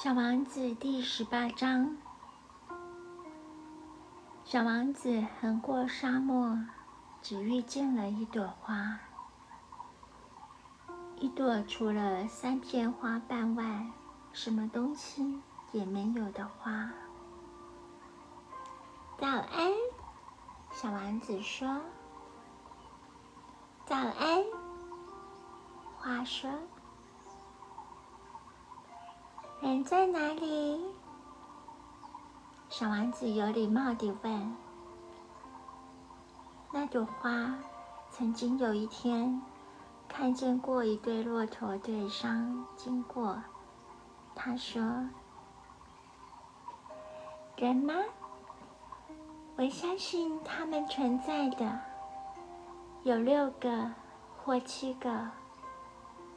小王子第十八章。小王子横过沙漠，只遇见了一朵花，一朵除了三片花瓣外，什么东西也没有的花。早安，小王子说。早安，花说。人在哪里？小王子有礼貌地问。那朵花曾经有一天看见过一对骆驼对商经过。他说：“人吗？我相信他们存在的，有六个或七个，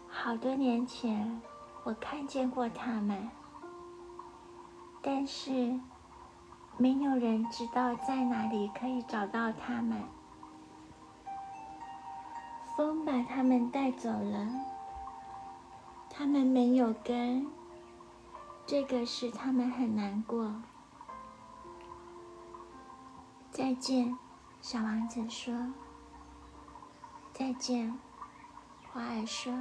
好多年前。”我看见过他们，但是没有人知道在哪里可以找到他们。风把他们带走了，他们没有根，这个使他们很难过。再见，小王子说。再见，花儿说。